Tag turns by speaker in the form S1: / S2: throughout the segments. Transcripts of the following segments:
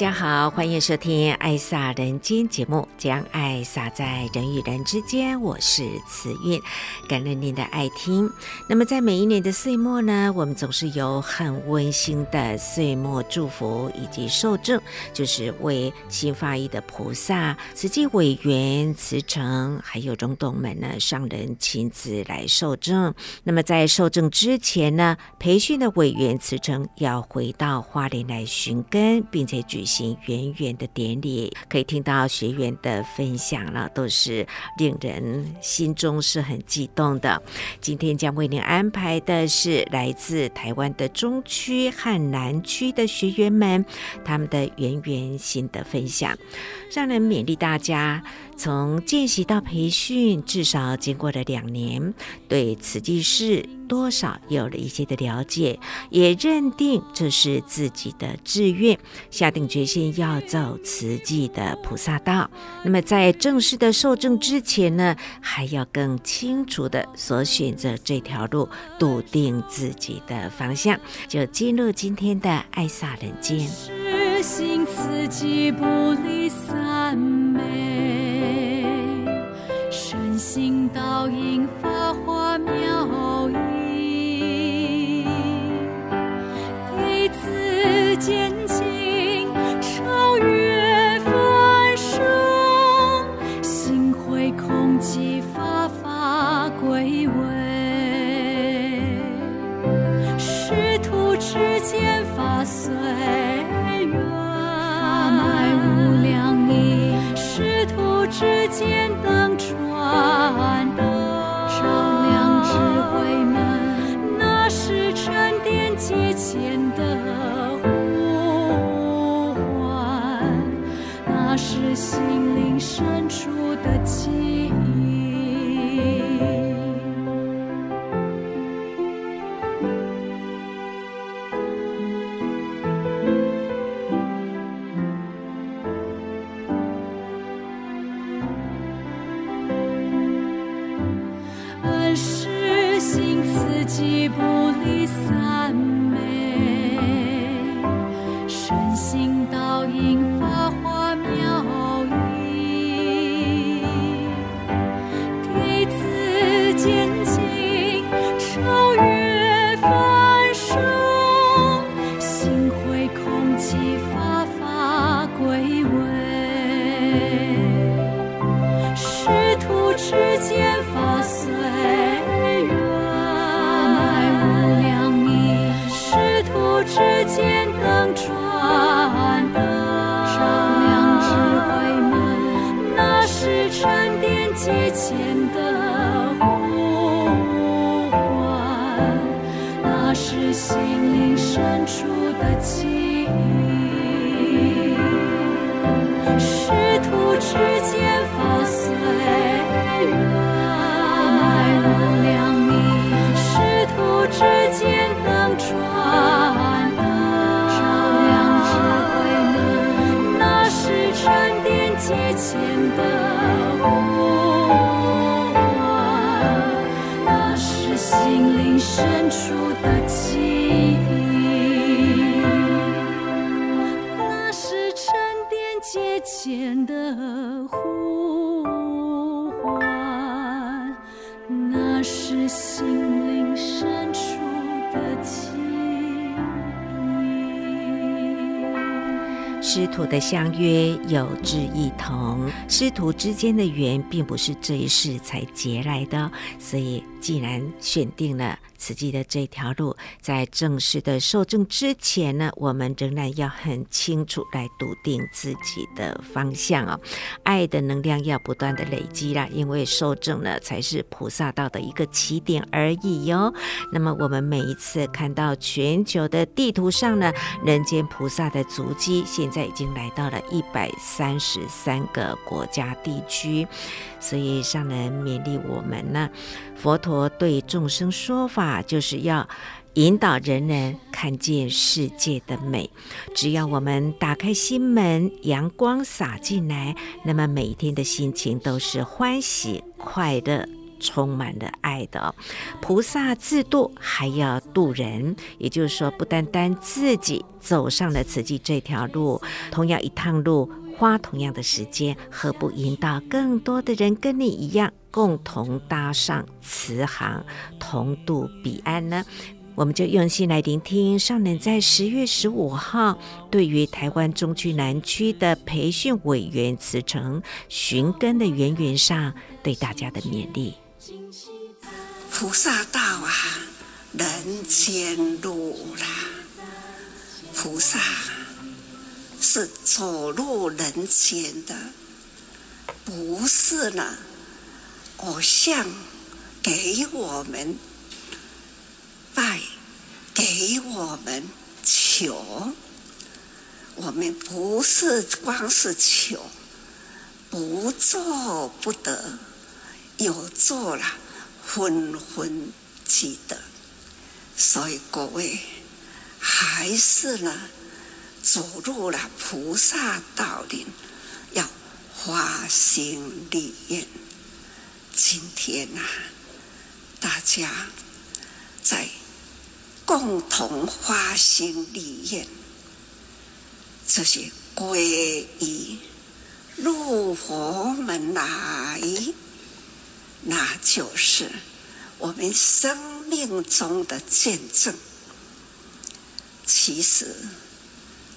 S1: 大家好，欢迎收听《爱撒人间》节目，将爱撒在人与人之间。我是慈韵，感恩您的爱听。那么，在每一年的岁末呢，我们总是有很温馨的岁末祝福以及受证，就是为新发意的菩萨、慈济委员、慈诚还有荣董们呢上人亲自来受证。那么，在受证之前呢，培训的委员慈诚要回到花莲来寻根，并且。举行圆圆的典礼，可以听到学员的分享了，都是令人心中是很激动的。今天将为您安排的是来自台湾的中区和南区的学员们，他们的圆圆心得分享，让人勉励大家。从见习到培训，至少经过了两年，对慈济事多少有了一些的了解，也认定这是自己的志愿，下定决心要走慈济的菩萨道。那么在正式的受证之前呢，还要更清楚的所选择这条路，笃定自己的方向。就进入今天的爱洒人间。实行慈济不离三昧。心倒映发黄。心灵深处的记忆那是沉淀阶前的呼唤那是心灵深处的记忆师徒的相约有志一同。师徒之间的缘并不是这一世才结来的所以
S2: 既然选定了慈济的这条路，在正式的受证之前呢，我们仍然要很清楚来笃定自己的方向哦。爱的能量要不断的累积啦，因为受证呢才是菩萨道的一个起点而已哟。那么我们每一次看到全球的地图上呢，人间菩萨的足迹，现在已经来到了一百三十三个国家地区，所以上人勉励我们呢。佛陀对众生说法，就是要引导人人看见世界的美。只要我们打开心门，阳光洒进来，那么每天的心情都是欢喜、快乐，充满了爱的。菩萨自度，还要度人，也就是说，不单单自己走上了慈济这条路，同样一趟路。花同样的时间，何不引导更多的人跟你一样，共同搭上慈航，同渡彼岸呢？我们就用心来聆听上人在十月十五号对于台湾中区南区的培训委员慈诚寻根的圆圆上对大家的勉励。
S3: 菩萨道啊，人间路啦，菩萨。是走入人间的，不是呢。偶像给我们拜，给我们求，我们不是光是求，不做不得，有做了，纷纷记得。所以各位还是呢。走入了菩萨道里，要发心立愿。今天呐、啊，大家在共同发心立愿，这些皈依入佛门来，那就是我们生命中的见证。其实。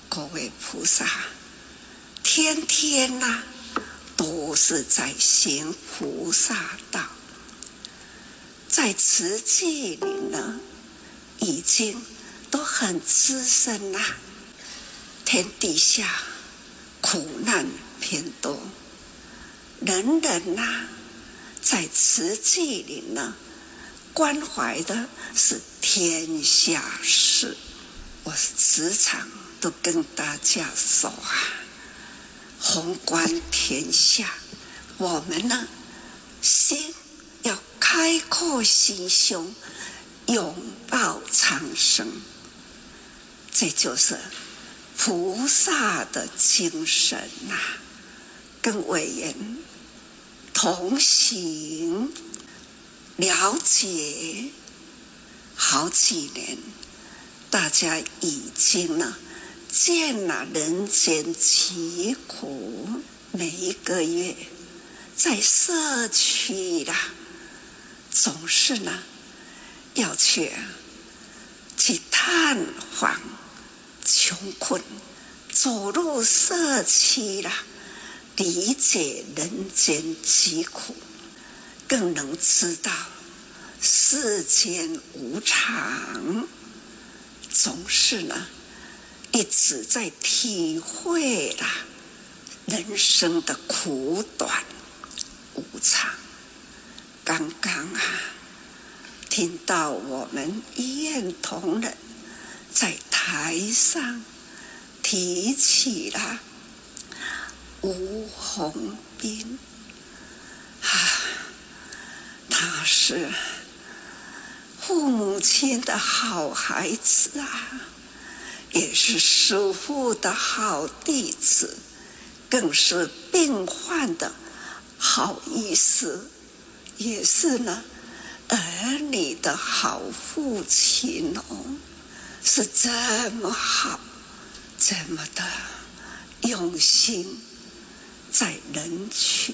S3: 各位菩萨，天天呐、都是在行菩萨道，在慈济里呢，已经都很资深啦。天底下苦难偏多，人人呐、在慈济里呢，关怀的是天下事。我时常。都跟大家说啊，宏观天下，我们呢，心要开阔心胸，拥抱苍生，这就是菩萨的精神呐、跟伟人同行，了解好几年，大家已经呢。见了人间疾苦，每一个月在社区啦，总是呢要去去探访穷困，走入社区啦，理解人间疾苦，更能知道世间无常，总是呢。一直在体会啦，人生的苦短无常。刚刚啊，听到我们医院同仁在台上提起了吴宏斌，啊，他是父母亲的好孩子啊。也是师父的好弟子，更是病患的好医师，也是呢儿女的好父亲哦，是这么好，这么的用心在人群，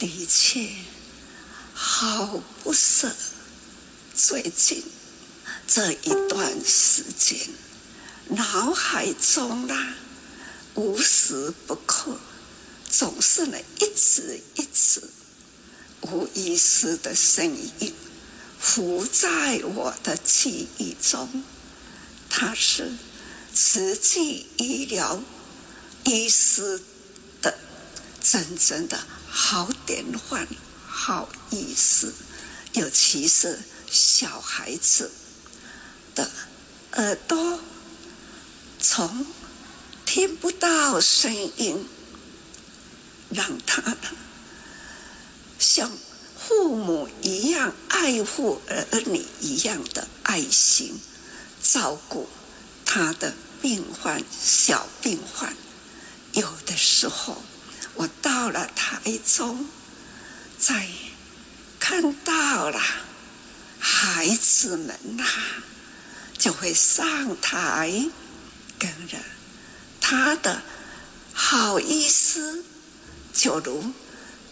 S3: 的确好不舍，最近。这一段时间，脑海中啦，无时不刻，总是呢一直一直无意识的声音浮在我的记忆中，它是慈济医疗医师真正的好典范、好意思，尤其是小孩子的耳朵，从听不到声音，让他像父母一样爱护儿女一样的爱心，照顾他的病患、小病患。有的时候，我到了台中，在看到了孩子们呐，就会上台跟着他的好意思，就如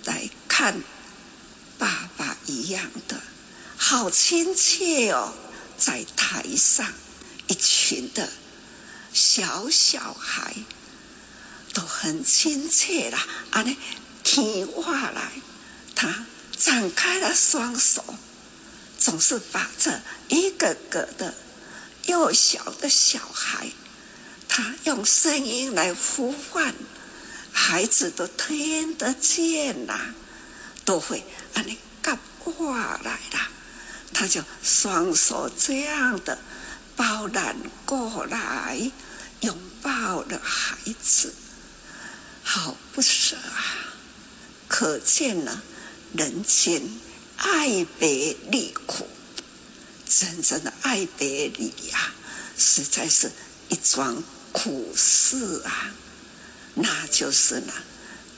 S3: 来看爸爸一样的好亲切哦，在台上一群的小小孩都很亲切啦，啊，呢，听话来，他展开了双手，总是把这一个个的幼小的小孩，他用声音来呼唤，孩子都听得见啦，都会啊，你赶过来啦，他就双手这样的抱揽过来，拥抱了孩子，好不舍啊！可见了人间爱别离苦。真正的爱别离呀，实在是一桩苦事啊！那就是呢，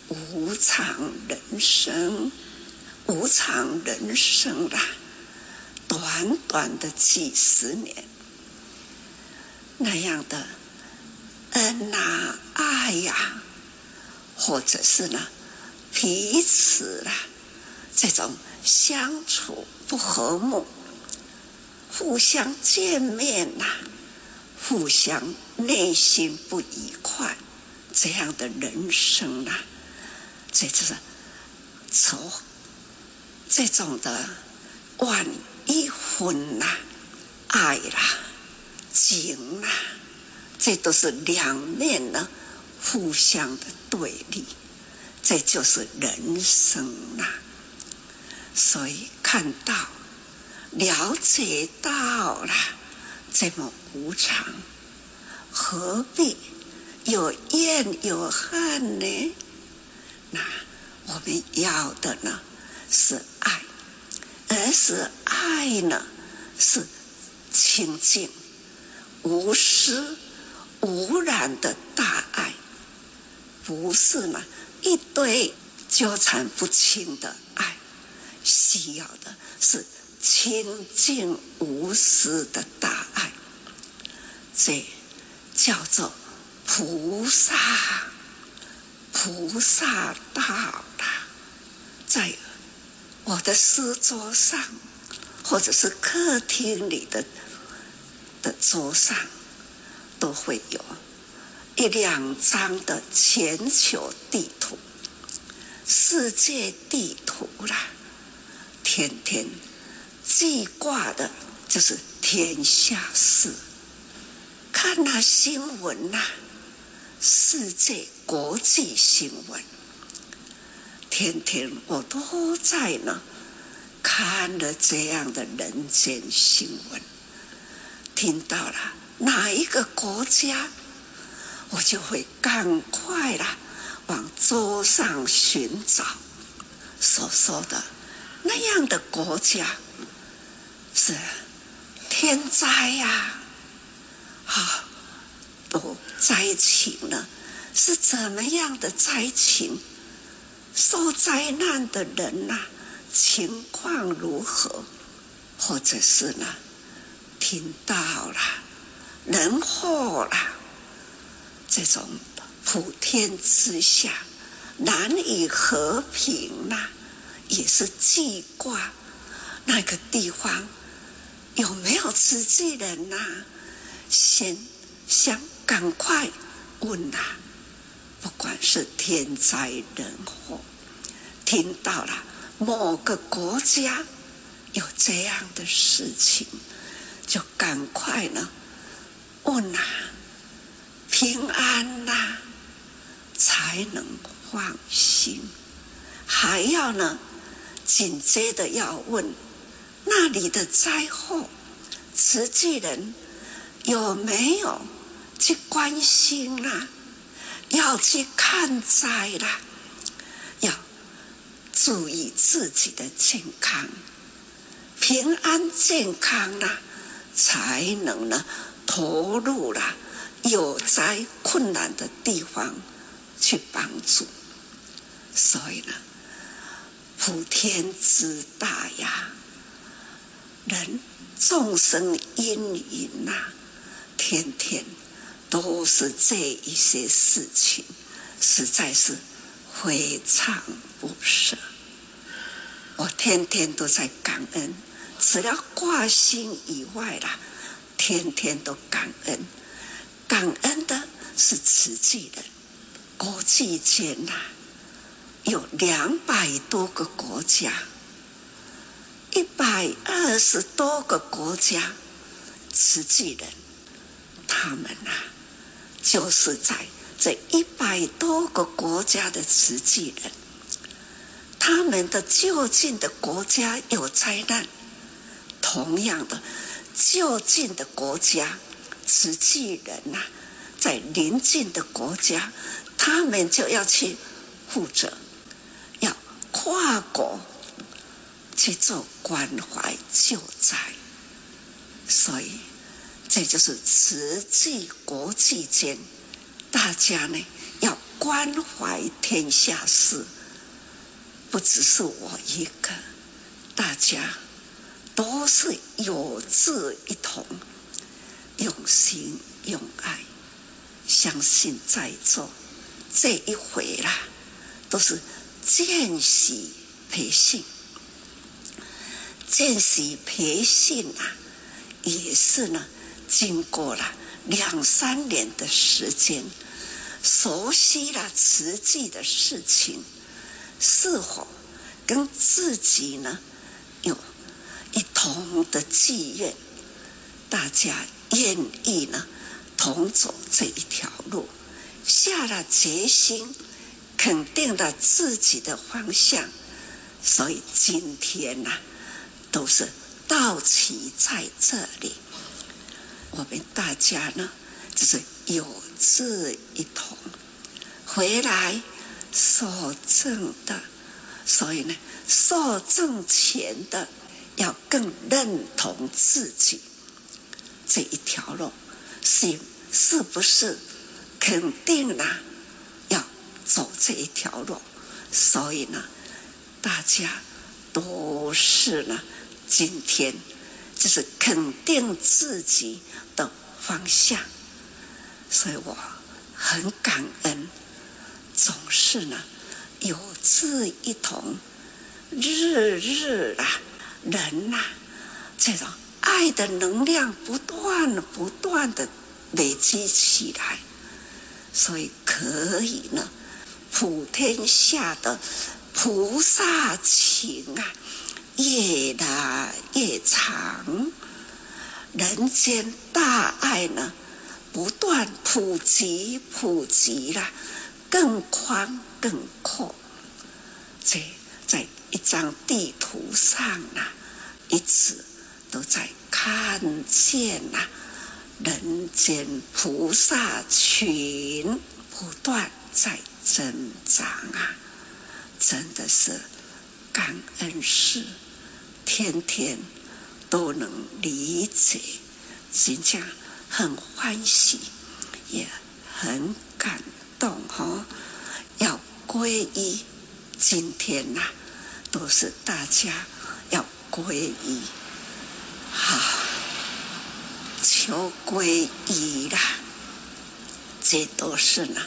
S3: 无常人生，无常人生啦，短短的几十年，那样的恩呐爱呀，或者是呢彼此啦，这种相处不和睦。互相见面呐、互相内心不愉快，这样的人生呐、啊，这就是愁，这种的万一分呐、爱啦、情啦、这都是两面呢，互相的对立，这就是人生呐、所以看到。了解到了这么无常，何必有怨有恨呢？那我们要的呢是爱，而是爱呢是清净、无私、无染的大爱，不是嘛一堆纠缠不清的爱，需要的是。清净无私的大爱，这叫做菩萨，菩萨道了。在我的书桌上，或者是客厅里的的桌上，都会有一两张的全球地图、世界地图啦，天天。记挂的就是天下事，看那新闻呐、世界国际新闻，天天我都在呢，看了这样的人间新闻，听到了哪一个国家，我就会赶快啦往桌上寻找所说的那样的国家。是天灾呀，啊，都灾情呢？是怎么样的灾情？受灾难的人呐、情况如何？或者是呢，听到了人祸了，这种普天之下难以和平呐，也是记挂那个地方。有没有慈济人呐、啊？先想赶快问呐、啊，不管是天灾人祸，听到了某个国家有这样的事情，就赶快呢问啊，平安呐、才能放心。还要呢，紧接着要问那里的灾后，慈济人有没有去关心啦、啊？要去看灾啦？要注意自己的健康，平安健康啦、才能呢投入了有灾困难的地方去帮助。所以呢。普天之大呀，人众生因缘呐，天天都是这一些事情，实在是非常不舍。我天天都在感恩，除了挂心以外啦，天天都感恩。感恩的是慈济人，国际间呐。有两百多个国家，一百二十多个国家，慈济人，他们呐、就是在这一百多个国家的慈济人，他们的就近的国家有灾难，同样的就近的国家，慈济人呐、在邻近的国家，他们就要去负责。要跨国去做关怀救灾，所以这就是慈济国际间，大家呢要关怀天下事，不只是我一个，大家都是有志一同，用心用爱，相信在座这一回啦，都是。见习培训，见习培训啊，也是呢，经过了两三年的时间，熟悉了实际的事情，是否跟自己呢有一同的际愿？大家愿意呢同走这一条路，下了决心。肯定了自己的方向，所以今天呐、都是到齐在这里。我们大家呢，就是有志一同，回来受证的，所以呢，受证前的要更认同自己这一条路，是是不是肯定了？走这一条路，所以呢，大家都是呢，今天就是肯定自己的方向，所以我很感恩，总是呢有志一同，日日啊，人呐、啊，这种爱的能量不断不断的累积起来，所以可以呢。普天下的菩萨情啊，越来越长，人间大爱呢，不断普及普及了，更宽更阔。这在一张地图上啊，一次都在看见呐、人间菩萨群不断在。增长啊，真的是感恩事，天天都能理解，真正很欢喜，也很感动哈、哦。要皈依，今天呐、啊，都是大家要皈依，好，求皈依啦，这都是呢。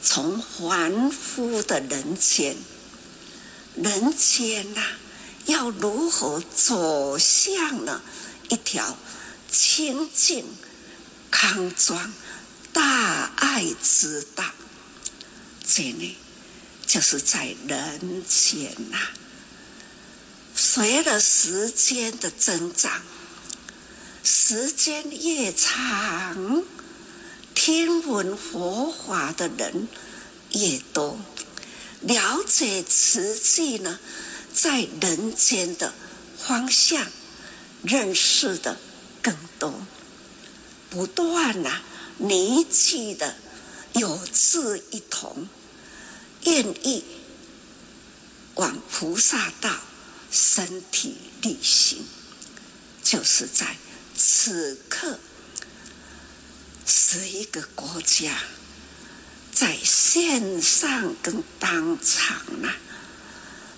S3: 从凡夫的人间，人间呐、要如何走向了一条清净、康庄、大爱之道？这里，就是在人间呐、随着时间的增长，时间越长，听闻佛法的人越多，了解慈济呢，在人间的方向认识的更多，不断啊，凝聚的有志一同，愿意往菩萨道身体力行，就是在此刻，十一个国家在线上跟当场啊。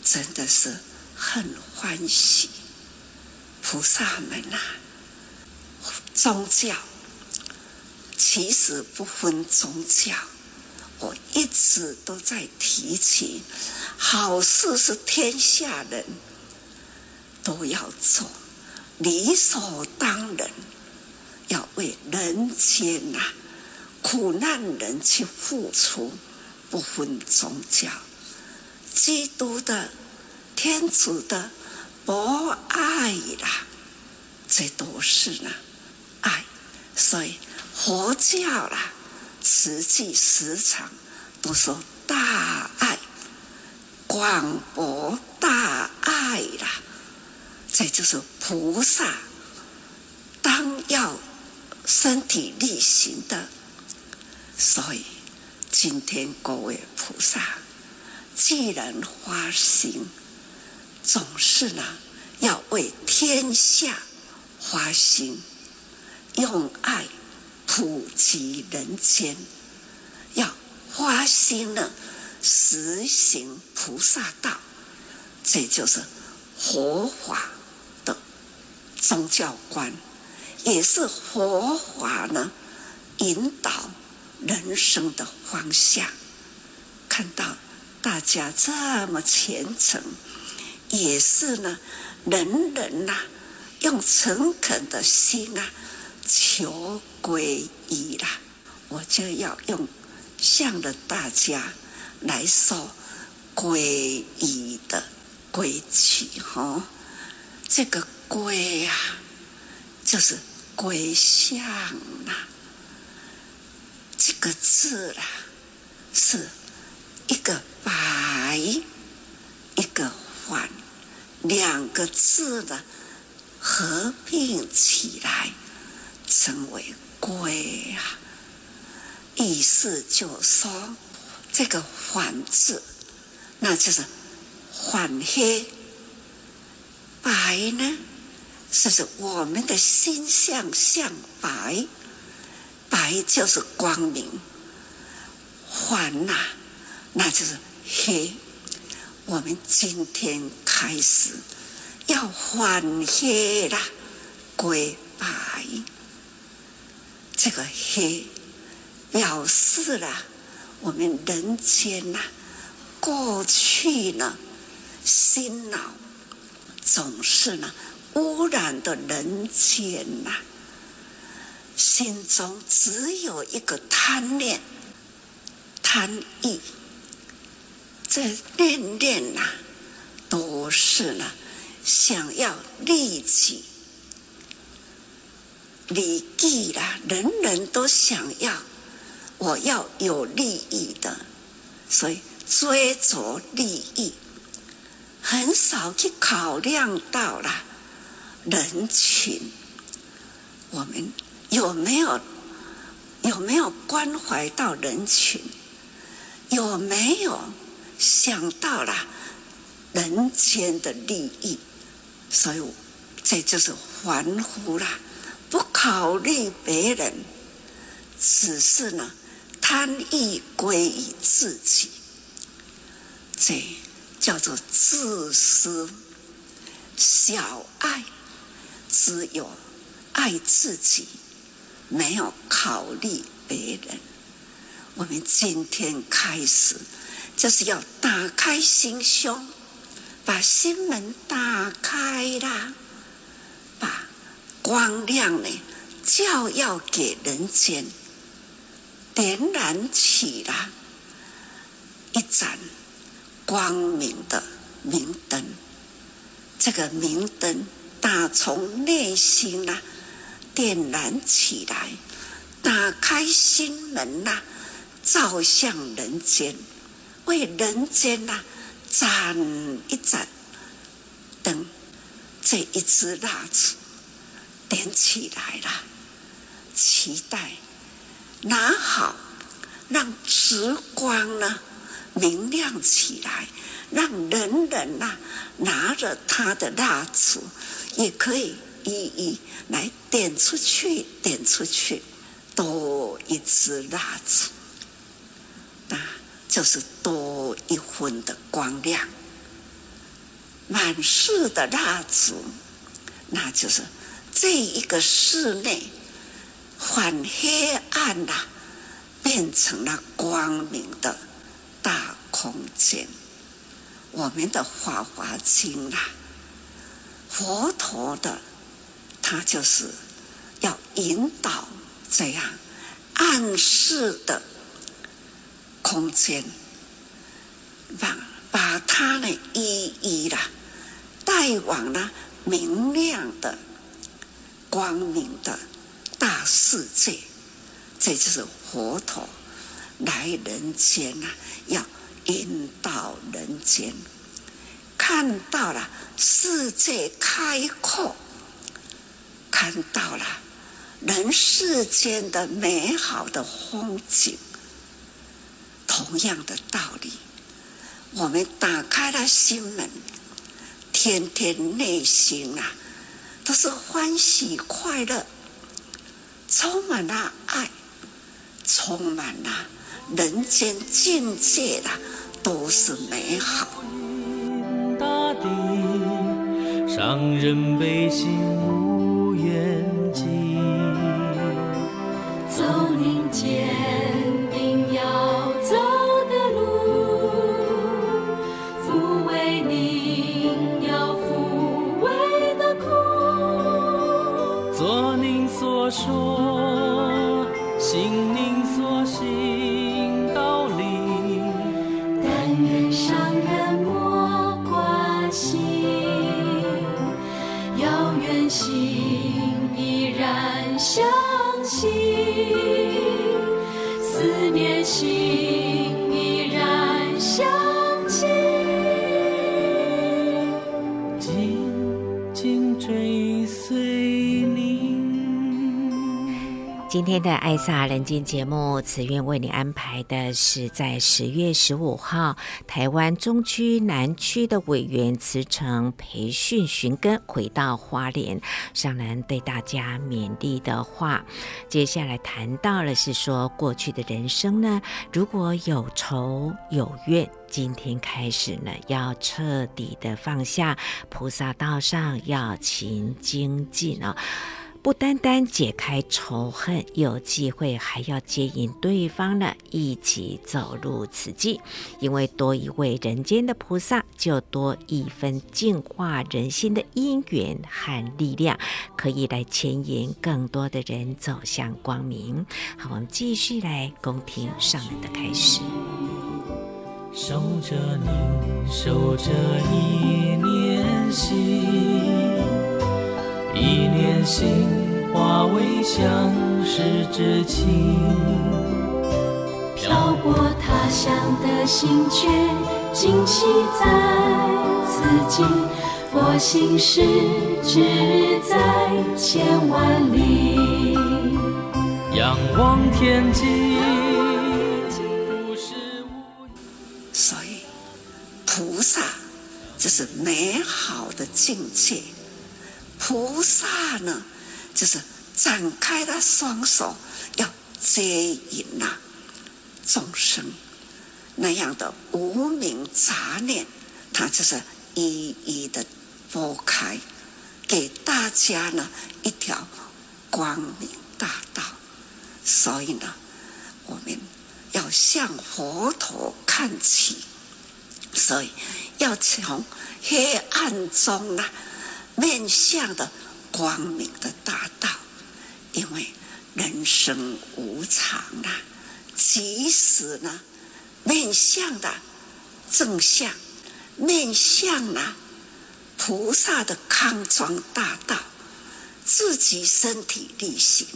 S3: 真的是很欢喜，菩萨们呐、啊，宗教其实不分宗教，我一直都在提起，好事是天下人都要做，理所当然要为人间呐、苦难人去付出，不分宗教。基督的、天主的博爱啦，这都是呢爱。所以佛教啦，实际时常都说大爱、广博大爱啦。这就是菩萨当要身体力行的。所以今天各位菩萨。既然发心，总是呢要为天下发心，用爱普及人间，要发心呢实行菩萨道，这就是佛法宗教观，也是佛法呢引导人生的方向。看到。大家这么虔诚，也是呢，人人呐、用诚恳的心啊，求皈依啦。我就要用向着大家来说皈依的规矩哈。这个皈啊，就是归向啦。这个字啦，是一个。白一个还，两个字的合并起来，成为归啊。意思就说，这个反字，那就是反黑。白呢，是不是我们的心向向白，白就是光明。还呐、啊，那就是。黑，我们今天开始要反黑啦，归白。这个黑表示了我们人间呐，过去呢，心脑总是呢污染的人间呐，心中只有一个贪念、贪欲。这念念呐，都是呢，想要利己、利己啦。人人都想要，我要有利益的，所以追逐利益，很少去考量到了人群。我们有没有有没有关怀到人群？有没有？想到了人间的利益，所以这就是凡夫啦，不考虑别人，只是呢贪欲归于自己，这叫做自私。小爱只有爱自己，没有考虑别人。我们今天开始。就是要打开心胸，把心门打开啦，把光亮呢照耀给人间，点燃起了一盏光明的明灯。这个明灯打从内心呐、啊、点燃起来，打开心门呐、啊，照向人间，为人间呐、啊、展一盏灯，这一支蜡烛点起来了，期待拿好，让烛光呢明亮起来。让人人呐、啊、拿着他的蜡烛，也可以一一来点出去，点出去，多一支蜡烛，那就是多一分的光亮。满室的蜡烛，那就是这一个室内，反黑暗呐、变成了光明的大空间。我们的《法华经》啊，佛陀的他就是要引导这样暗示的空间，把把它呢一一啦带往了明亮的光明的大世界。这就是佛陀来人间啊，要。引导人间看到了世界开阔，看到了人世间的美好的风景。同样的道理，我们打开了心门，天天内心啊都是欢喜快乐，充满了爱，充满了人间境界的。都是美好。伤人悲心。无
S2: 今天的《爱萨人间》节目，慈愿为你安排的是在十月十五号，台湾中区南区的委员慈诚培训寻根，回到花莲，上人对大家勉励的话。接下来谈到了是说，过去的人生呢，如果有仇有怨，今天开始呢，要彻底的放下，菩萨道上要勤精进啊。不单单解开仇恨，有机会还要接引对方呢，一起走入此境。因为多一位人间的菩萨，就多一分净化人心的因缘和力量，可以来牵引更多的人走向光明。好，我们继续来恭听上人的开始。守着你，守着一念心。一念心化为相识之情，漂泊他乡的心却惊喜在此境。佛心是只在千万里，仰望天际，所以菩萨就是美好的境界。菩萨呢，就是展开了双手，要接引呐众生那样的无明杂念，他就是一一的拨开，给大家呢一条光明大道。所以呢，我们要向佛陀看齐，所以要从黑暗中呢。面向的光明的大道，因为人生无常啊，即使呢面向的正向，面向呢
S3: 菩萨的康庄大道，自己身体力行，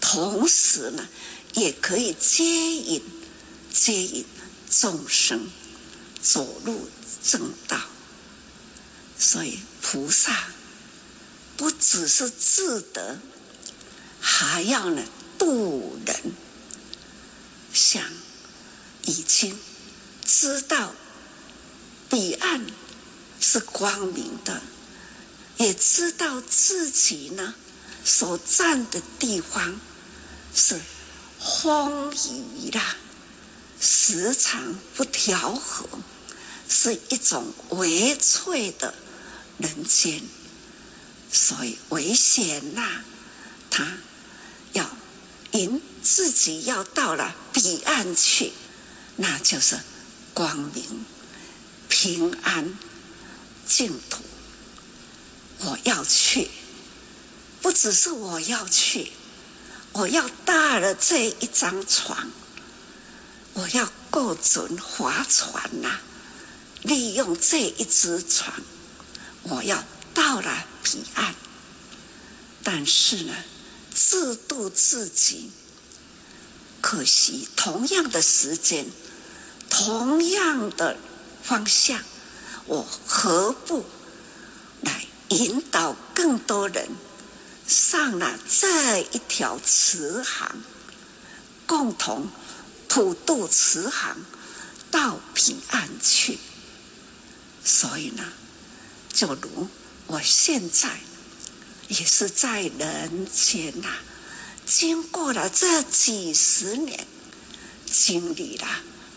S3: 同时呢，也可以接引接引众生走入正道。所以菩萨不只是自得，还要呢度人。想已经知道彼岸是光明的，也知道自己呢所站的地方是风雨啦，时常不调和，是一种微脆的人间，所以危险呐，他要引自己要到了彼岸去，那就是光明、平安、净土。我要去，不只是我要去，我要搭了这一张船，我要构准划船呐、利用这一只船，我要到了彼岸。但是呢，自度自己。可惜，同样的时间，同样的方向，我何不来引导更多人上了这一条慈航，共同普渡慈航到彼岸去？所以呢，就如我现在也是在人间呐、经过了这几十年，经历了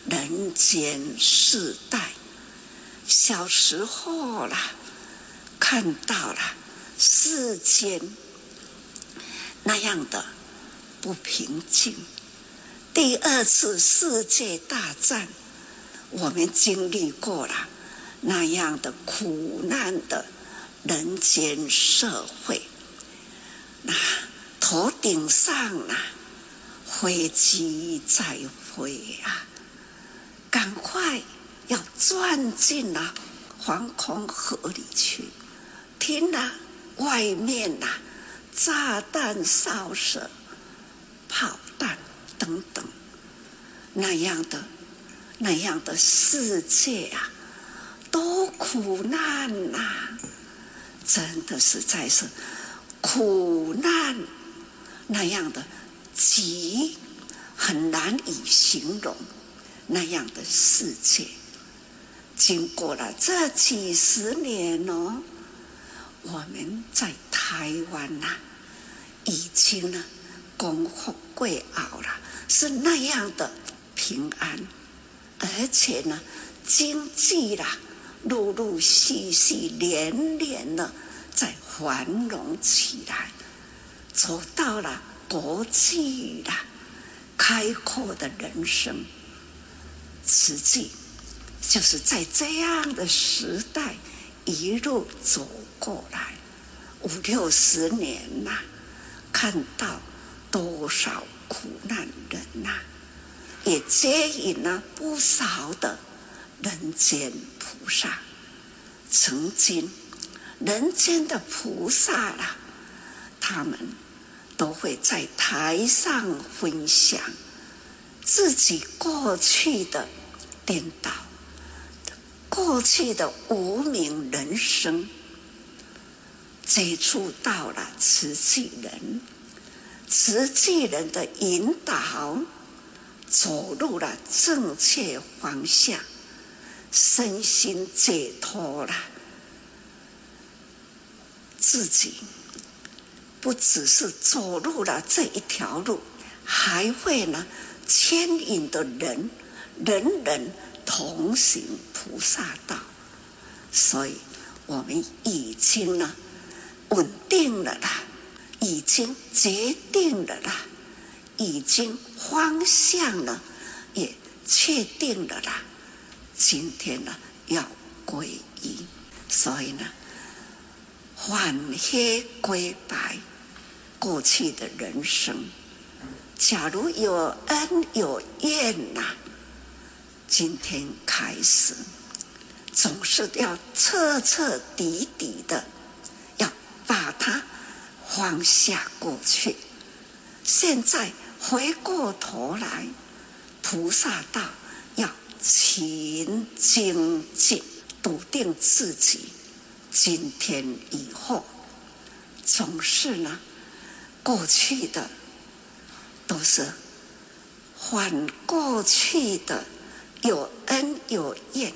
S3: 人间世代，小时候啦，看到了世间那样的不平静。第二次世界大战，我们经历过了那样的苦难的人间社会，那。头顶上啊，飞机在飞啊，赶快要钻进了防空河里去。听了外面呐、炸弹扫射、炮弹等等，那样的那样的世界啊，多苦难呐、真的实在是苦难。那样的极很难以形容，那样的世界，经过了这几十年哦，我们在台湾呐、已经呢功夫贵熬了，是那样的平安，而且呢经济啦，陆陆续续连连的在繁荣起来。走到了国际的开阔的人生，实际就是在这样的时代一路走过来五六十年呐、看到多少苦难人呐、也接引了不少的人间菩萨。曾经人间的菩萨啦，他们。都会在台上分享自己过去的颠倒、过去的无明人生，接触到了慈济人，慈济人的引导，走入了正确方向，身心解脱了自己。不只是走入了这一条路，还会呢牵引的人，人人同行菩萨道。所以，我们已经呢稳定了啦，已经决定了啦，已经方向呢也确定了啦。今天呢要皈依，所以呢。反黑归白，过去的人生，假如有恩有怨呐，今天开始总是要彻彻底底的要把它放下过去。现在回过头来，菩萨道要勤精进，笃定自己，今天以后总是呢，过去的都是还过去的，有恩有怨，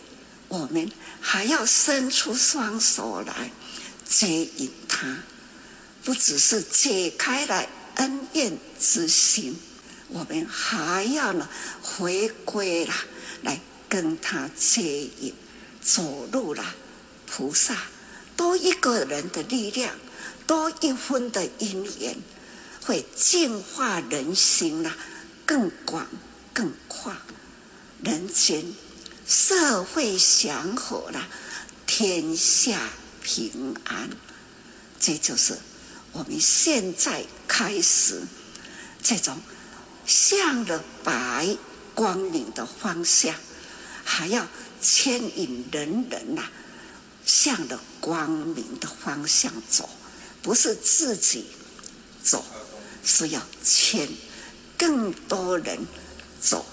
S3: 我们还要伸出双手来接引他，不只是解开了。恩怨之心，我们还要呢回归了，来跟他接引，走入了菩萨，多一个人的力量，多一分的因缘，会净化人心呐，更广更宽，人间社会祥和了，天下平安，这就是。我们现在开始，这种向着白光明的方向，还要牵引人人呐，向着光明的方向走，不是自己走，是要牵更多人走。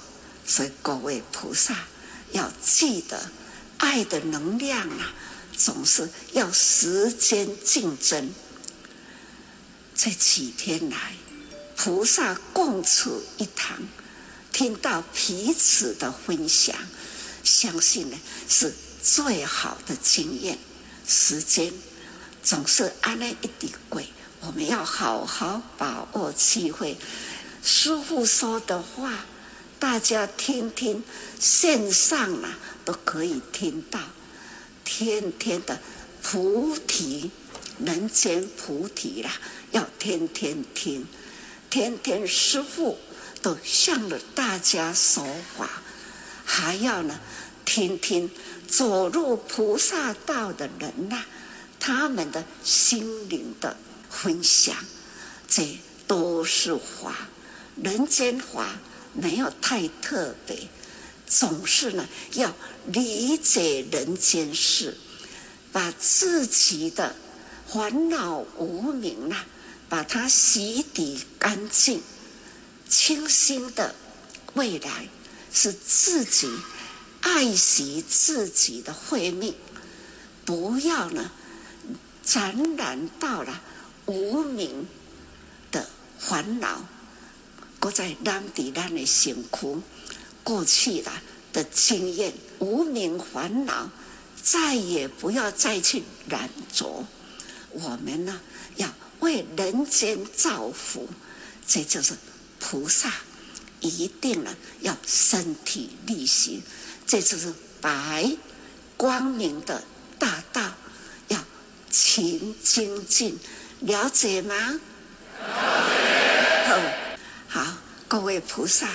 S3: 所以各位菩萨要记得，爱的能量啊，总是要时间竞争。这几天来，菩萨共处一堂，听到彼此的分享，相信呢是最好的经验。时间总是安那一滴鬼，我们要好好把握机会。师父说的话，大家听听，线上啊都可以听到，天天的菩提。人间菩提啦，要天天听，天天师父都向着大家说法，还要呢听听走入菩萨道的人呐、他们的心灵的分享，这都是法，人间法没有太特别，总是呢要理解人间事，把自己的。烦恼无明啊，把它洗涤干净，清新的未来是自己爱惜自己的慧命，不要呢沾染到了无名的烦恼，搁在咱地咱的辛苦过去了的经验，无名烦恼再也不要再去染着。我们呢，要为人间造福，这就是菩萨一定呢要身体力行，这就是白光明的大道，要勤精进，了解吗？了解。好，各位菩萨。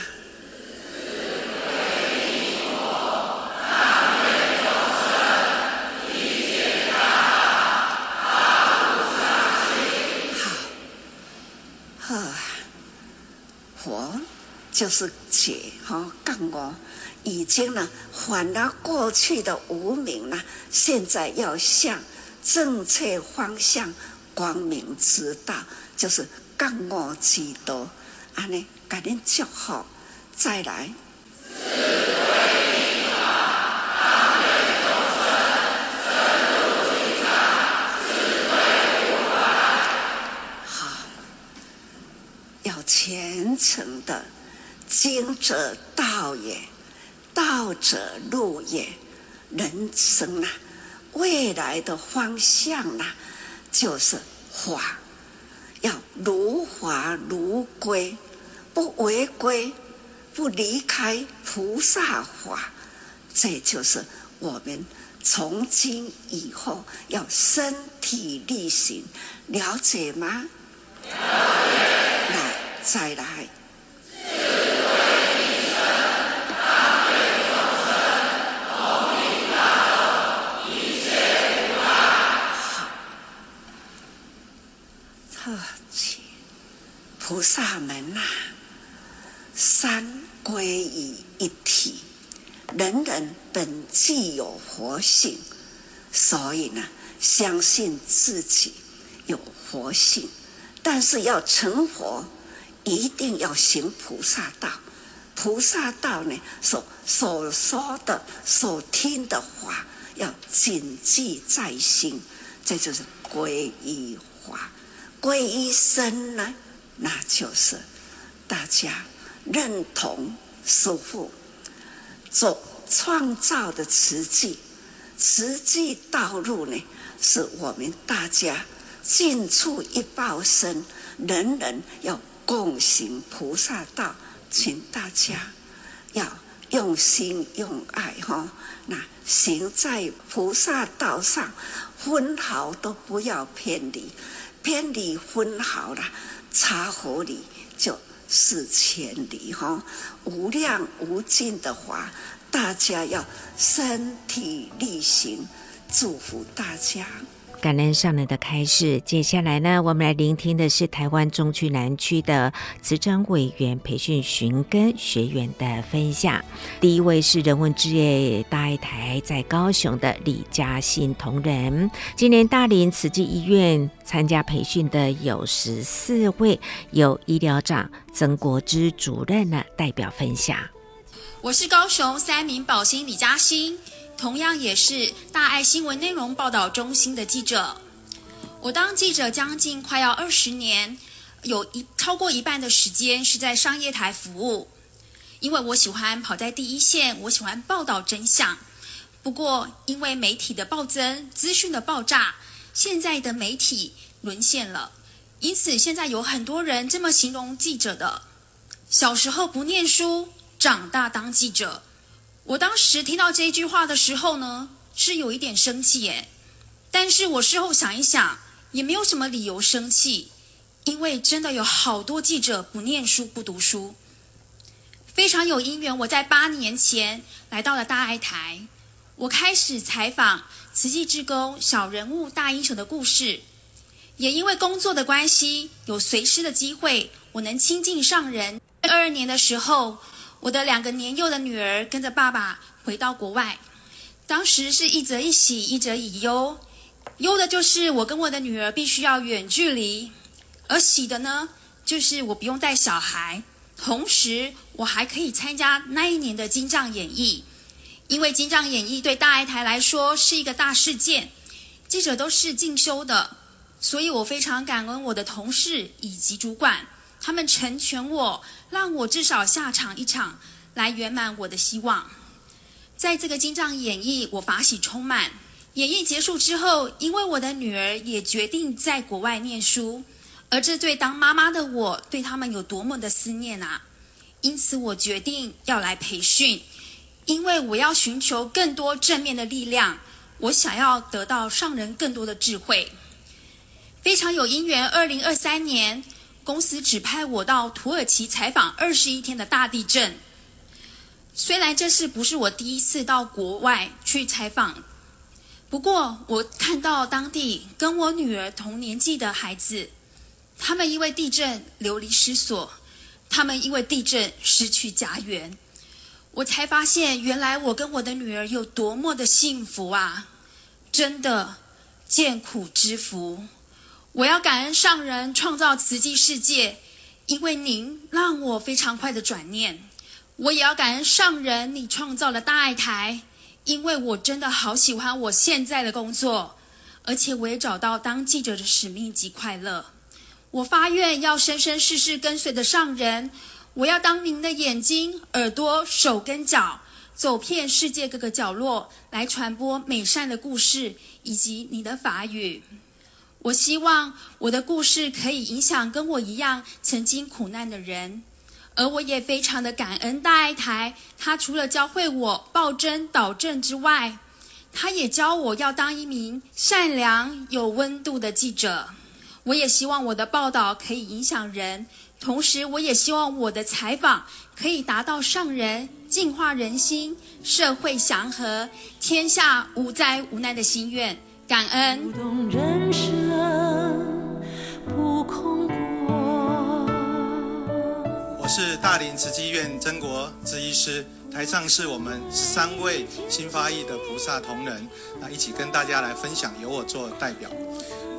S3: 就是解哈，刚我已经呢还了过去的无明了，现在要向正确方向光明之道，就是干我知道，安尼赶紧祝福，再来。好，要虔诚的。经者道也，道者路也。人生啊，未来的方向啊，就是法，要如法如归，不违规，不离开菩萨法。这就是我们从今以后要身体力行，了解吗？了解。来，再来。菩萨们呐，三归于一体，人人本具有活性，所以呢，相信自己有活性，但是要成佛，一定要行菩萨道。菩萨道呢，所所说的、所听的话，要谨记在心，这就是皈依法。皈依僧呢，那就是大家认同师父所创造的慈济，慈济道路呢，是我们大家尽处一报身，人人要共行菩萨道，请大家要用心用爱哈，那行在菩萨道上，分毫都不要偏离。偏离分毫了，差和里就是千里哈，无量无尽的话，大家要身体力行，祝福大家。
S2: 感恩上人的开示，接下来呢，我们来聆听的是台湾中区南区的慈诚委员培训寻根学员的分享。第一位是人文之夜大爱台在高雄的李嘉欣同仁。今年大林慈济医院参加培训的有十四位，由医疗长曾国之主任呢代表分享。
S4: 我是高雄三民保兴李嘉欣。同样也是大爱新闻内容报道中心的记者，我当记者将近快要二十年，有一超过一半的时间是在商业台服务，因为我喜欢跑在第一线，我喜欢报道真相。不过因为媒体的暴增，资讯的爆炸，现在的媒体沦陷了，因此现在有很多人这么形容记者的：小时候不念书，长大当记者。我当时听到这一句话的时候呢，是有一点生气耶。但是我事后想一想，也没有什么理由生气，因为真的有好多记者不念书、不读书。非常有因缘，我在八年前来到了大爱台，我开始采访慈济志工小人物大英雄的故事。也因为工作的关系，有随师的机会，我能亲近上人。二二年的时候。我的两个年幼的女儿跟着爸爸回到国外，当时是一则一喜，一则以忧。忧的就是我跟我的女儿必须要远距离，而喜的呢，就是我不用带小孩，同时我还可以参加那一年的金藏演艺。因为金藏演艺对大爱台来说是一个大事件，记者都是进修的，所以我非常感恩我的同事以及主管。他们成全我，让我至少下场一场，来圆满我的希望。在这个金帐演艺，我法喜充满。演艺结束之后，因为我的女儿也决定在国外念书，而这对当妈妈的我，对他们有多么的思念啊！因此，我决定要来培训，因为我要寻求更多正面的力量，我想要得到上人更多的智慧。非常有因缘，二零二三年。公司指派我到土耳其采访二十一天的大地震。虽然这是不是我第一次到国外去采访，不过我看到当地跟我女儿同年纪的孩子，他们因为地震流离失所，他们因为地震失去家园，我才发现原来我跟我的女儿有多么的幸福啊！真的见苦知福。我要感恩上人创造慈济世界，因为您让我非常快的转念。我也要感恩上人，你创造了大爱台，因为我真的好喜欢我现在的工作，而且我也找到当记者的使命及快乐。我发愿要生生世世跟随着上人，我要当您的眼睛、耳朵、手跟脚，走遍世界各个角落，来传播美善的故事以及你的法语。我希望我的故事可以影响跟我一样曾经苦难的人，而我也非常的感恩大爱台，他除了教会我报真导正之外，他也教我要当一名善良有温度的记者。我也希望我的报道可以影响人，同时我也希望我的采访可以达到上人净化人心、社会祥和、天下无灾无难的心愿。感恩。
S5: 我是大林慈济医院曾国之医师，台上是我们十三位新发意的菩萨同仁，那一起跟大家来分享，由我做代表。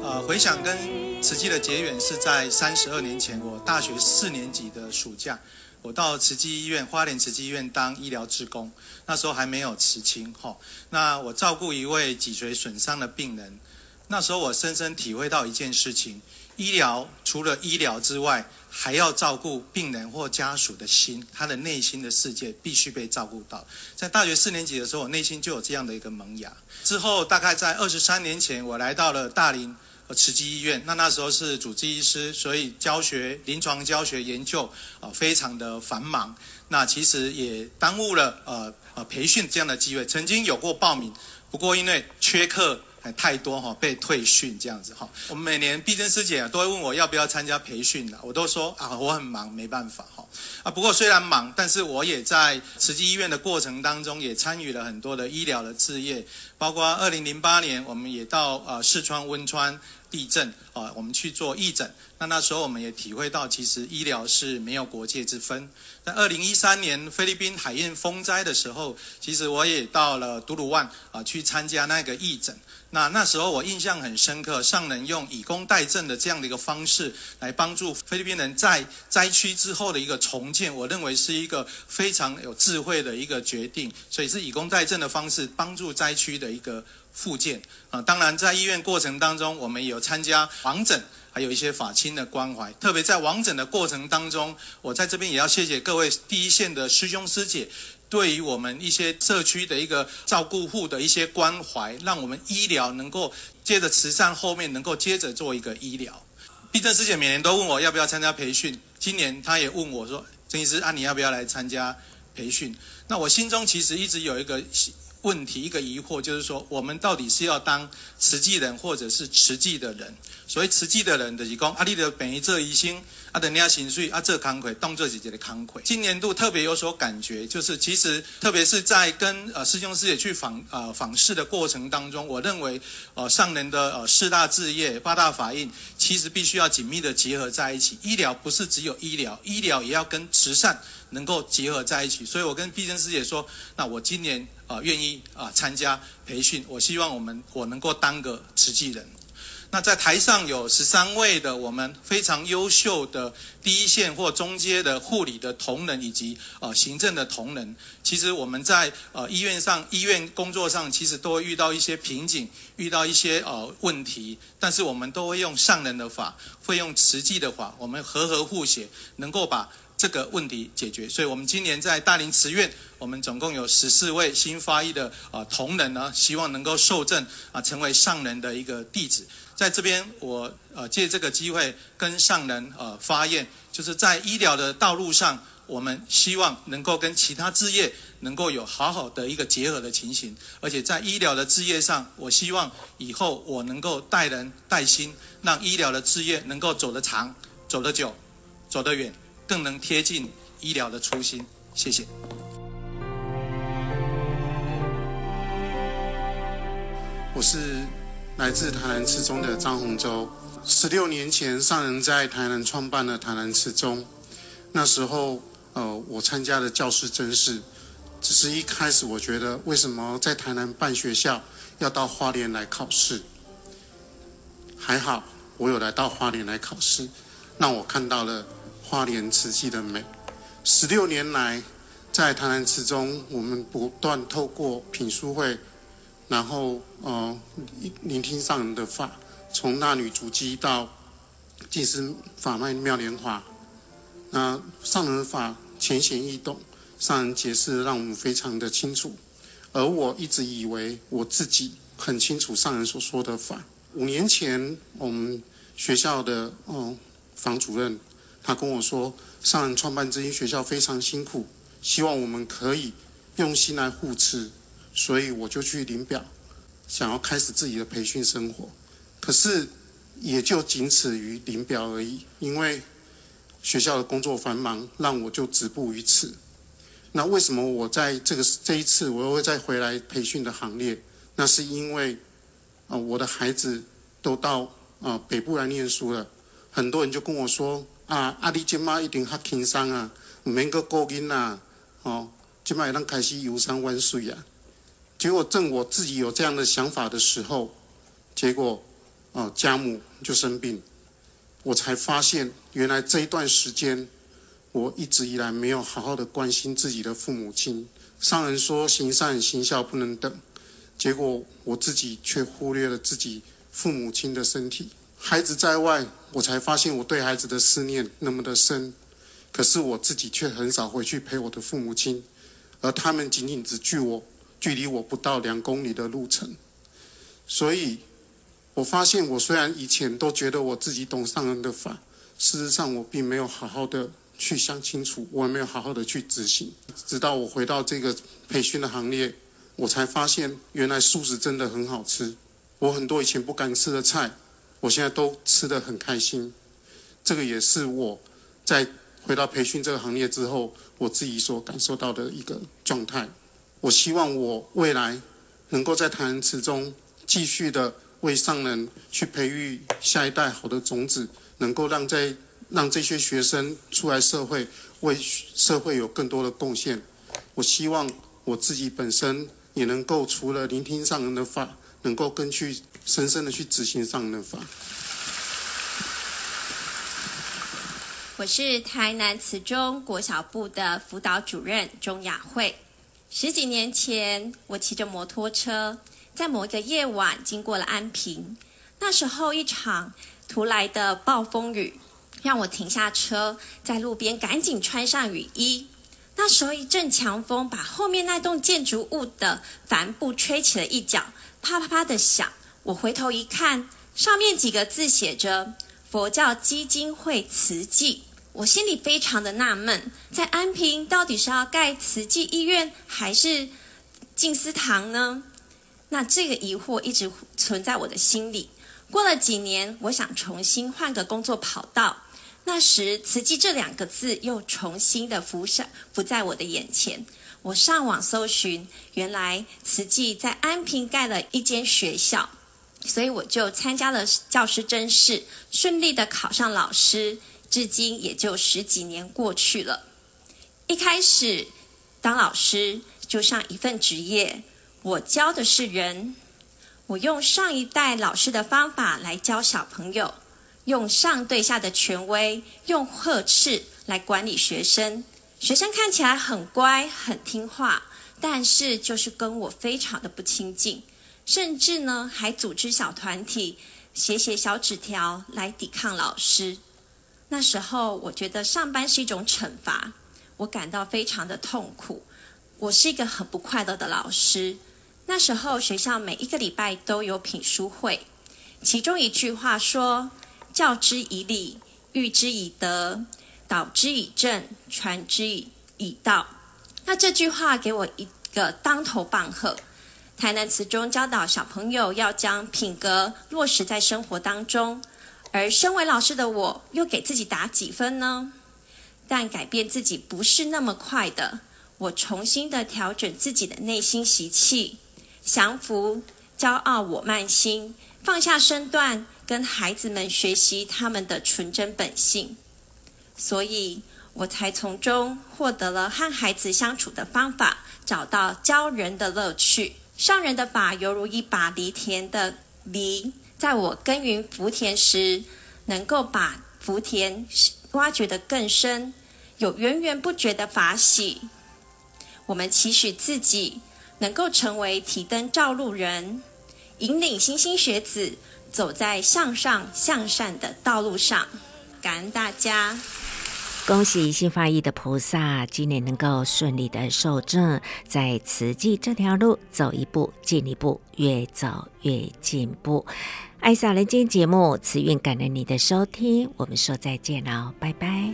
S5: 呃，回想跟慈济的结缘是在三十二年前，我大学四年级的暑假，我到慈济医院花莲慈济医院当医疗职工，那时候还没有慈青哈。那我照顾一位脊髓损伤的病人，那时候我深深体会到一件事情。医疗除了医疗之外，还要照顾病人或家属的心，他的内心的世界必须被照顾到。在大学四年级的时候，我内心就有这样的一个萌芽。之后，大概在二十三年前，我来到了大林慈济医院。那那时候是主治医师，所以教学、临床教学、研究啊，非常的繁忙。那其实也耽误了呃呃培训这样的机会。曾经有过报名，不过因为缺课。还太多哈，被退训这样子哈。我们每年碧珍师姐都会问我要不要参加培训的，我都说啊，我很忙，没办法哈。啊，不过虽然忙，但是我也在慈济医院的过程当中，也参与了很多的医疗的志业，包括二零零八年，我们也到呃四川汶川地震啊，我们去做义诊。那那时候我们也体会到，其实医疗是没有国界之分。在二零一三年菲律宾海燕风灾的时候，其实我也到了独鲁万啊去参加那个义诊。那那时候我印象很深刻，尚能用以工代赈的这样的一个方式来帮助菲律宾人在灾区之后的一个重建，我认为是一个非常有智慧的一个决定，所以是以工代赈的方式帮助灾区的的一个附件啊。当然，在医院过程当中，我们有参加亡诊，还有一些法亲的关怀。特别在亡诊的过程当中，我在这边也要谢谢各位第一线的师兄师姐。对于我们一些社区的一个照顾户的一些关怀，让我们医疗能够接着慈善后面能够接着做一个医疗。碧珍师姐每年都问我要不要参加培训，今年她也问我说：“郑医师啊，你要不要来参加培训？”那我心中其实一直有一个问题，一个疑惑，就是说我们到底是要当慈济人，或者是慈济的人？所以慈济的人的义工，阿力的本意这一心。啊，等你要情绪啊，这慷慨当做姐姐的慷慨。今年度特别有所感觉，就是其实特别是在跟呃师兄师姐去访呃访视的过程当中，我认为呃上人的呃四大志业、八大法印，其实必须要紧密的结合在一起。医疗不是只有医疗，医疗也要跟慈善能够结合在一起。所以我跟碧珍师姐说，那我今年啊、呃、愿意啊、呃、参加培训，我希望我们我能够当个慈济人。那在台上有十三位的我们非常优秀的第一线或中阶的护理的同仁，以及呃行政的同仁。其实我们在呃医院上医院工作上，其实都会遇到一些瓶颈，遇到一些呃问题。但是我们都会用上人的法，会用慈济的法，我们和合互写，能够把这个问题解决。所以，我们今年在大林慈院，我们总共有十四位新发意的呃同仁呢，希望能够受证啊，成为上人的一个弟子。在这边，我呃借这个机会跟上人呃发愿，就是在医疗的道路上，我们希望能够跟其他志业能够有好好的一个结合的情形，而且在医疗的置业上，我希望以后我能够带人带心，让医疗的志业能够走得长、走得久、走得远，更能贴近医疗的初心。谢谢。
S6: 我是。来自台南慈宗的张洪洲，十六年前上人在台南创办了台南慈宗。那时候，呃，我参加了教师甄试，只是一开始我觉得，为什么在台南办学校要到花莲来考试？还好，我有来到花莲来考试，让我看到了花莲慈济的美。十六年来，在台南慈中，我们不断透过品书会。然后，呃，聆听上人的法，从衲女足迹到济世法脉妙莲华，那上人法浅显易懂，上人解释让我们非常的清楚。而我一直以为我自己很清楚上人所说的法。五年前，我们学校的嗯、房主任他跟我说，上人创办这间学校非常辛苦，希望我们可以用心来护持。所以我就去领表，想要开始自己的培训生活，可是也就仅此于领表而已，因为学校的工作繁忙，让我就止步于此。那为什么我在这个这一次我又会再回来培训的行列？那是因为啊，我的孩子都到啊北部来念书了，很多人就跟我说啊，阿里姐妈一定较轻松啊，唔免搁顾囡仔，哦。就买让开始游山玩水啊。结果正我自己有这样的想法的时候，结果哦，家母就生病，我才发现原来这一段时间，我一直以来没有好好的关心自己的父母亲。上人说行善行孝不能等，结果我自己却忽略了自己父母亲的身体。孩子在外，我才发现我对孩子的思念那么的深，可是我自己却很少回去陪我的父母亲，而他们仅仅只距我距离我不到两公里的路程。所以，我发现我虽然以前都觉得我自己懂上人的法，事实上我并没有好好的。去想清楚，我也没有好好的去执行。直到我回到这个培训的行列，我才发现原来素食真的很好吃。我很多以前不敢吃的菜，我现在都吃得很开心。这个也是我在回到培训这个行业之后，我自己所感受到的一个状态。我希望我未来能够在台南慈中继续的为上人去培育下一代好的种子，能够让在。让这些学生出来社会，为社会有更多的贡献。我希望我自己本身也能够除了聆听上人的法，能够更去深深的去执行上任法。
S7: 我是台南慈中国小部的辅导主任钟雅慧。十几年前，我骑着摩托车，在某一个夜晚经过了安平。那时候，一场突来的暴风雨。让我停下车，在路边赶紧穿上雨衣。那时候一阵强风把后面那栋建筑物的帆布吹起了一角，啪啪啪的响。我回头一看，上面几个字写着“佛教基金会慈济”。我心里非常的纳闷，在安平到底是要盖慈济医院还是静思堂呢？那这个疑惑一直存在我的心里。过了几年，我想重新换个工作跑道。那时，慈济这两个字又重新的浮上浮在我的眼前。我上网搜寻，原来慈济在安平盖了一间学校，所以我就参加了教师甄试，顺利的考上老师。至今也就十几年过去了。一开始当老师就像一份职业，我教的是人，我用上一代老师的方法来教小朋友。用上对下的权威，用呵斥来管理学生。学生看起来很乖、很听话，但是就是跟我非常的不亲近，甚至呢还组织小团体，写写小纸条来抵抗老师。那时候我觉得上班是一种惩罚，我感到非常的痛苦。我是一个很不快乐的老师。那时候学校每一个礼拜都有品书会，其中一句话说。教之以礼，喻之以德，导之以正，传之以道。那这句话给我一个当头棒喝。台南词中教导小朋友要将品格落实在生活当中，而身为老师的我，又给自己打几分呢？但改变自己不是那么快的。我重新的调整自己的内心习气，降服骄傲我慢心，放下身段。跟孩子们学习他们的纯真本性，所以我才从中获得了和孩子相处的方法，找到教人的乐趣。上人的法犹如一把犁田的犁，在我耕耘福田时，能够把福田挖掘得更深，有源源不绝的法喜。我们期许自己能够成为提灯照路人，引领莘莘学子。走在向上向善的道路上，感恩大家。
S2: 恭喜新发意的菩萨，今年能够顺利的受证，在慈济这条路走一步进一步，越走越进步。爱撒人间节目，慈运感恩你的收听，我们说再见了，拜拜。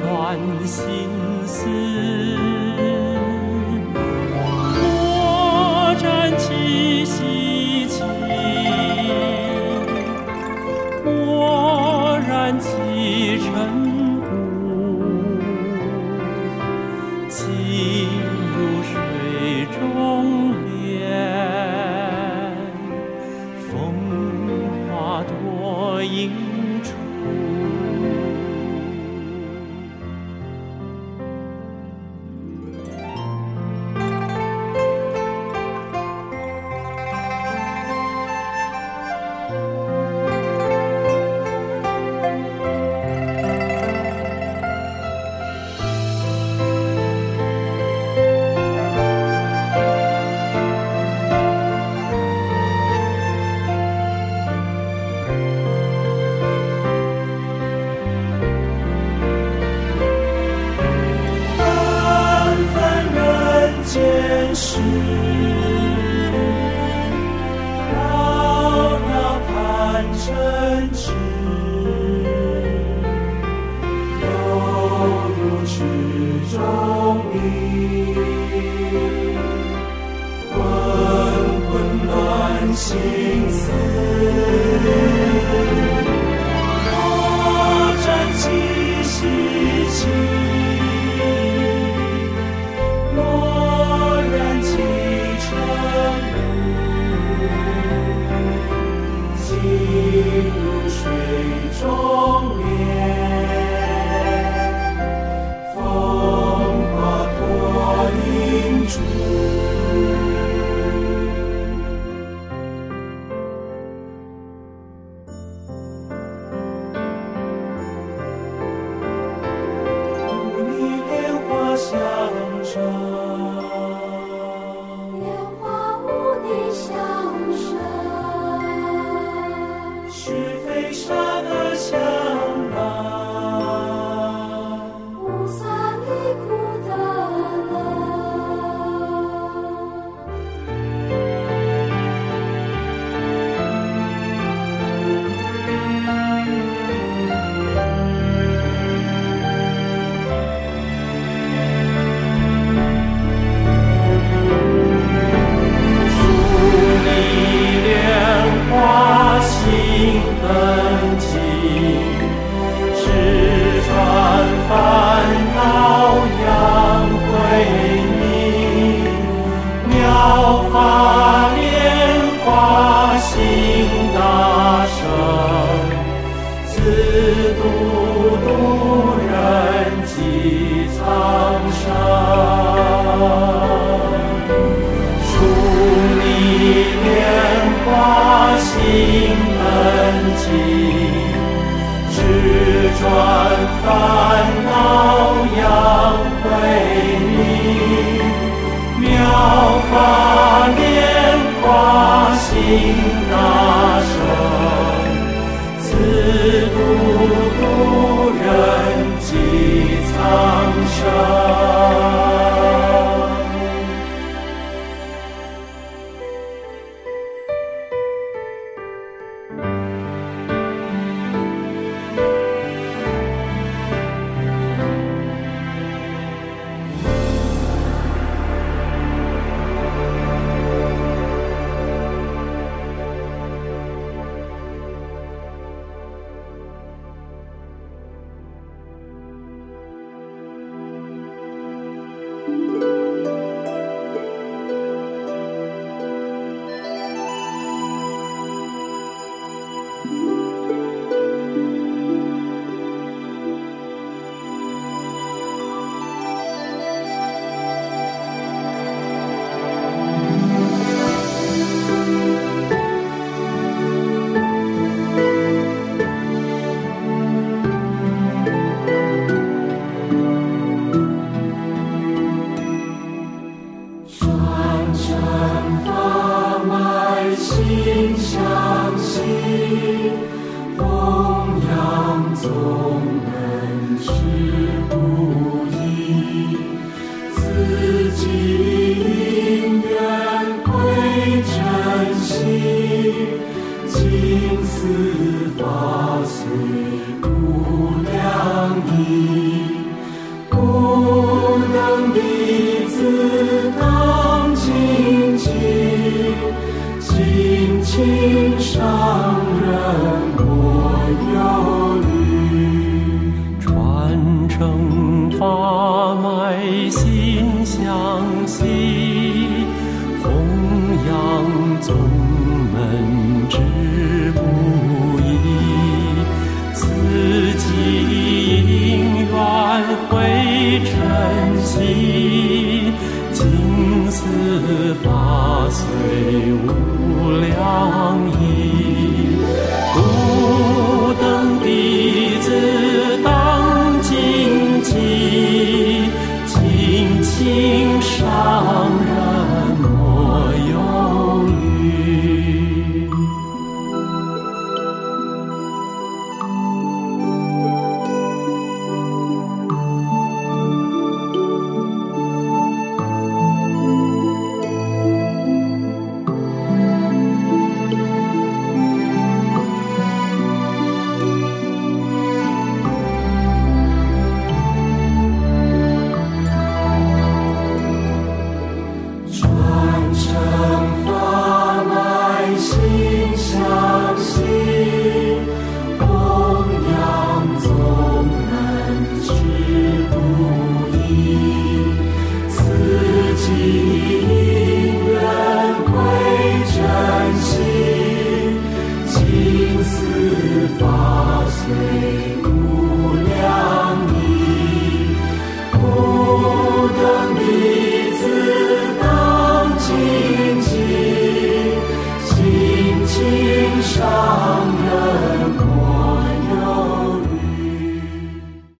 S2: 暖心思，我站起
S8: 起尘土起心思。转烦恼，扬慧命，妙法莲花心。